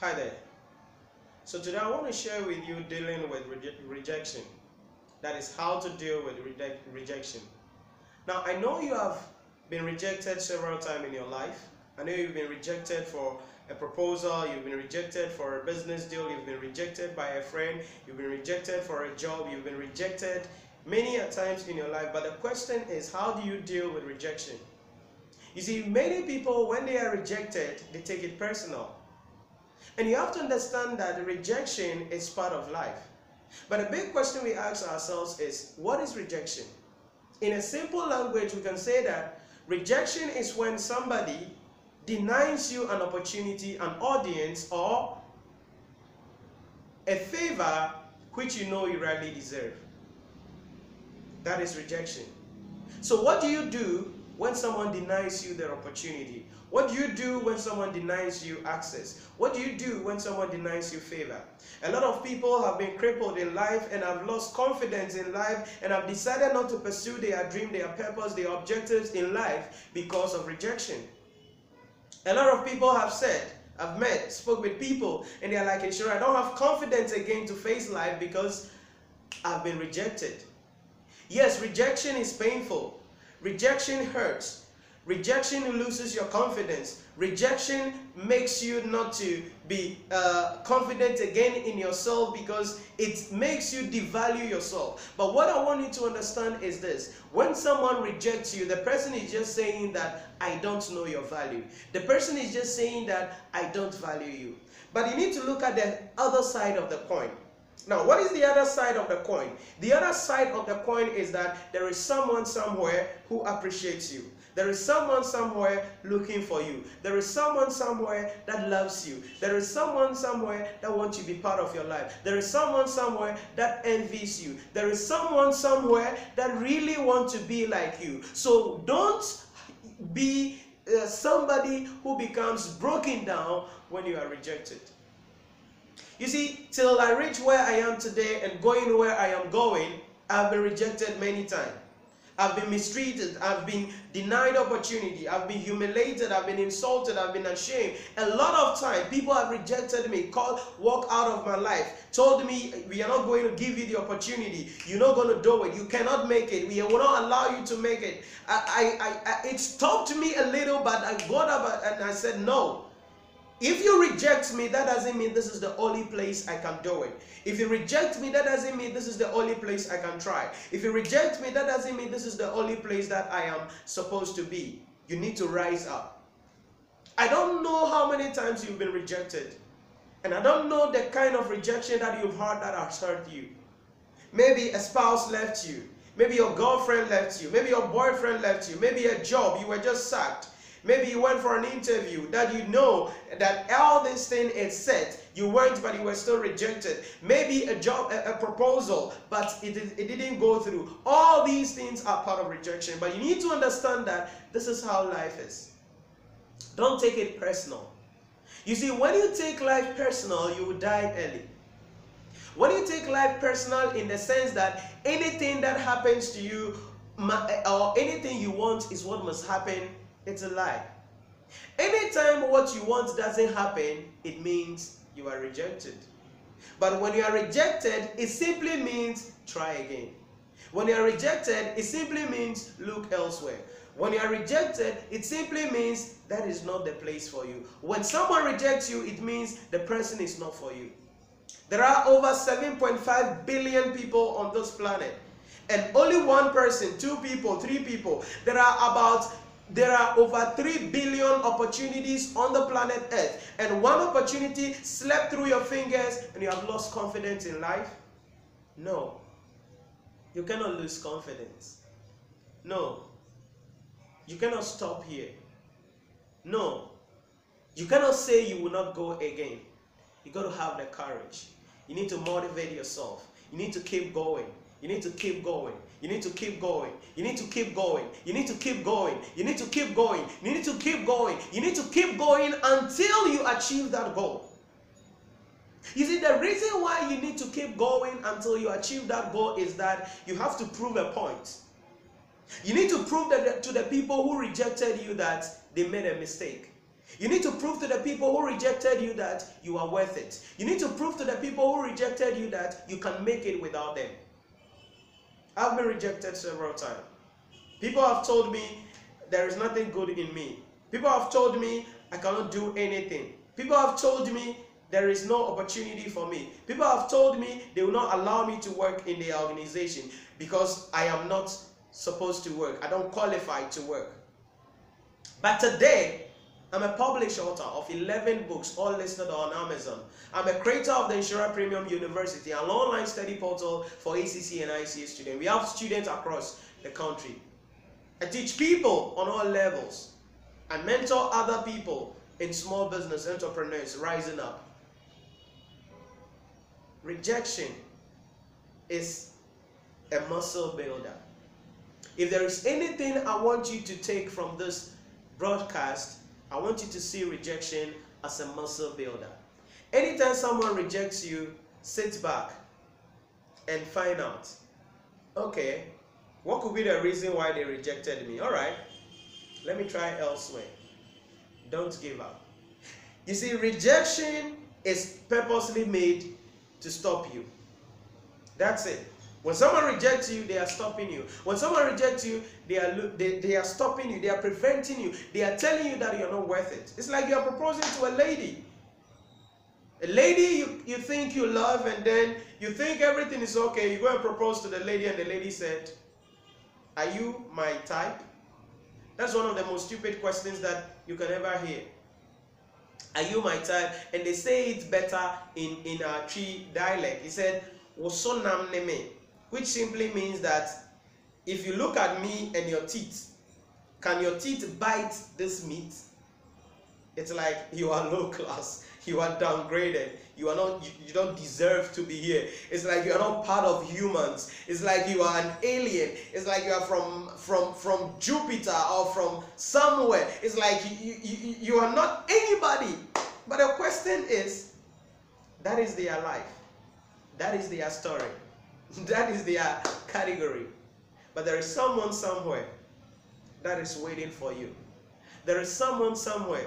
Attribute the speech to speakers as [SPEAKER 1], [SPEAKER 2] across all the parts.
[SPEAKER 1] Hi there. So today I want to share with you dealing with reje- rejection. That is how to deal with reject- rejection. Now I know you have been rejected several times in your life. I know you've been rejected for a proposal, you've been rejected for a business deal, you've been rejected by a friend, you've been rejected for a job, you've been rejected many a times in your life. But the question is, how do you deal with rejection? You see, many people, when they are rejected, they take it personal. And you have to understand that rejection is part of life. But a big question we ask ourselves is what is rejection? In a simple language, we can say that rejection is when somebody denies you an opportunity, an audience, or a favor which you know you rightly deserve. That is rejection. So, what do you do when someone denies you their opportunity? What do you do when someone denies you access? What do you do when someone denies you favor? A lot of people have been crippled in life and have lost confidence in life and have decided not to pursue their dream, their purpose, their objectives in life because of rejection. A lot of people have said, I've met, spoke with people, and they're like, sure, I don't have confidence again to face life because I've been rejected. Yes, rejection is painful. Rejection hurts. Rejection loses your confidence. Rejection makes you not to be uh, confident again in yourself because it makes you devalue yourself. But what I want you to understand is this when someone rejects you, the person is just saying that I don't know your value. The person is just saying that I don't value you. But you need to look at the other side of the coin. Now, what is the other side of the coin? The other side of the coin is that there is someone somewhere who appreciates you. There is someone somewhere looking for you. There is someone somewhere that loves you. There is someone somewhere that wants to be part of your life. There is someone somewhere that envies you. There is someone somewhere that really wants to be like you. So don't be uh, somebody who becomes broken down when you are rejected. You see, till I reach where I am today and going where I am going, I've been rejected many times. I've been mistreated. I've been denied opportunity. I've been humiliated. I've been insulted. I've been ashamed. A lot of time, people have rejected me, called, walked out of my life, told me, we are not going to give you the opportunity. You're not going to do it. You cannot make it. We will not allow you to make it. I, I, I, it stopped me a little, but I got up and I said, no. If you reject me, that doesn't mean this is the only place I can do it. If you reject me, that doesn't mean this is the only place I can try. If you reject me, that doesn't mean this is the only place that I am supposed to be. You need to rise up. I don't know how many times you've been rejected. And I don't know the kind of rejection that you've had that has hurt you. Maybe a spouse left you. Maybe your girlfriend left you. Maybe your boyfriend left you. Maybe a job, you were just sacked. Maybe you went for an interview that you know that all this thing is set. You went, but you were still rejected. Maybe a job, a, a proposal, but it, it didn't go through. All these things are part of rejection. But you need to understand that this is how life is. Don't take it personal. You see, when you take life personal, you will die early. When you take life personal in the sense that anything that happens to you or anything you want is what must happen it's a lie. Anytime what you want doesn't happen, it means you are rejected. But when you are rejected, it simply means try again. When you are rejected, it simply means look elsewhere. When you are rejected, it simply means that is not the place for you. When someone rejects you, it means the person is not for you. There are over 7.5 billion people on this planet. And only one person, two people, three people. There are about there are over 3 billion opportunities on the planet Earth, and one opportunity slipped through your fingers and you have lost confidence in life? No. You cannot lose confidence. No. You cannot stop here. No. You cannot say you will not go again. You got to have the courage. You need to motivate yourself. You need to keep going. You need to keep going. You need to keep going. You need to keep going. You need to keep going. You need to keep going. You need to keep going. You need to keep going until you achieve that goal. You see, the reason why you need to keep going until you achieve that goal is that you have to prove a point. You need to prove that to the people who rejected you that they made a mistake. You need to prove to the people who rejected you that you are worth it. You need to prove to the people who rejected you that you can make it without them. I've been rejected several times. People have told me there is nothing good in me. People have told me I cannot do anything. People have told me there is no opportunity for me. People have told me they will not allow me to work in their organization because I am not supposed to work. I don't qualify to work. But today, I'm a published author of 11 books, all listed on Amazon. I'm a creator of the Insurance Premium University, an online study portal for ACC and ICA students. We have students across the country. I teach people on all levels. I mentor other people in small business entrepreneurs rising up. Rejection is a muscle builder. If there is anything I want you to take from this broadcast, I want you to see rejection as a muscle builder. Anytime someone rejects you, sit back and find out, okay, what could be the reason why they rejected me? All right, let me try elsewhere. Don't give up. You see, rejection is purposely made to stop you. That's it. When someone rejects you, they are stopping you. When someone rejects you, they are they, they are stopping you. They are preventing you. They are telling you that you're not worth it. It's like you are proposing to a lady. A lady you, you think you love and then you think everything is okay. You go and propose to the lady and the lady said, Are you my type? That's one of the most stupid questions that you can ever hear. Are you my type? And they say it better in, in our Twi dialect. He said, which simply means that if you look at me and your teeth, can your teeth bite this meat? It's like you are low class you are downgraded you are not you, you, don't deserve to be here. It's like you are not part of humans. It's like you are an alien. It's like you are from from from jupiter or from somewhere. It's like you you, you are not anybody. But the question is that is their life. That is their story that is their category but there is someone somewhere that is waiting for you there is someone somewhere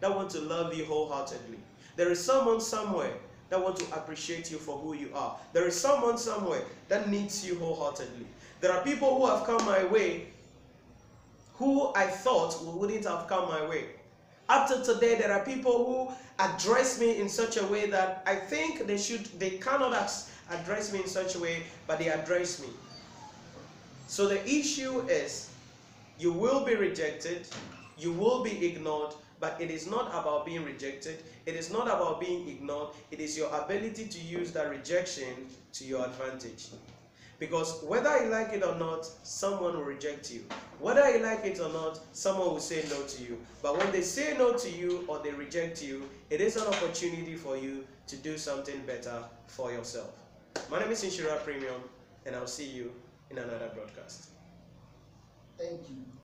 [SPEAKER 1] that wants to love you wholeheartedly there is someone somewhere that wants to appreciate you for who you are. There is someone somewhere that needs you wholeheartedly. There are people who have come my way who I thought wouldn't have come my way. Up to today, there are people who address me in such a way that I think they should, they cannot address me in such a way, but they address me. So the issue is, you will be rejected, you will be ignored, but it is not about being rejected. It is not about being ignored. It is your ability to use that rejection to your advantage. Because whether you like it or not, someone will reject you. Whether you like it or not, someone will say no to you. But when they say no to you or they reject you, it is an opportunity for you to do something better for yourself. My name is Insurance Premium, and I'll see you in another broadcast.
[SPEAKER 2] Thank you.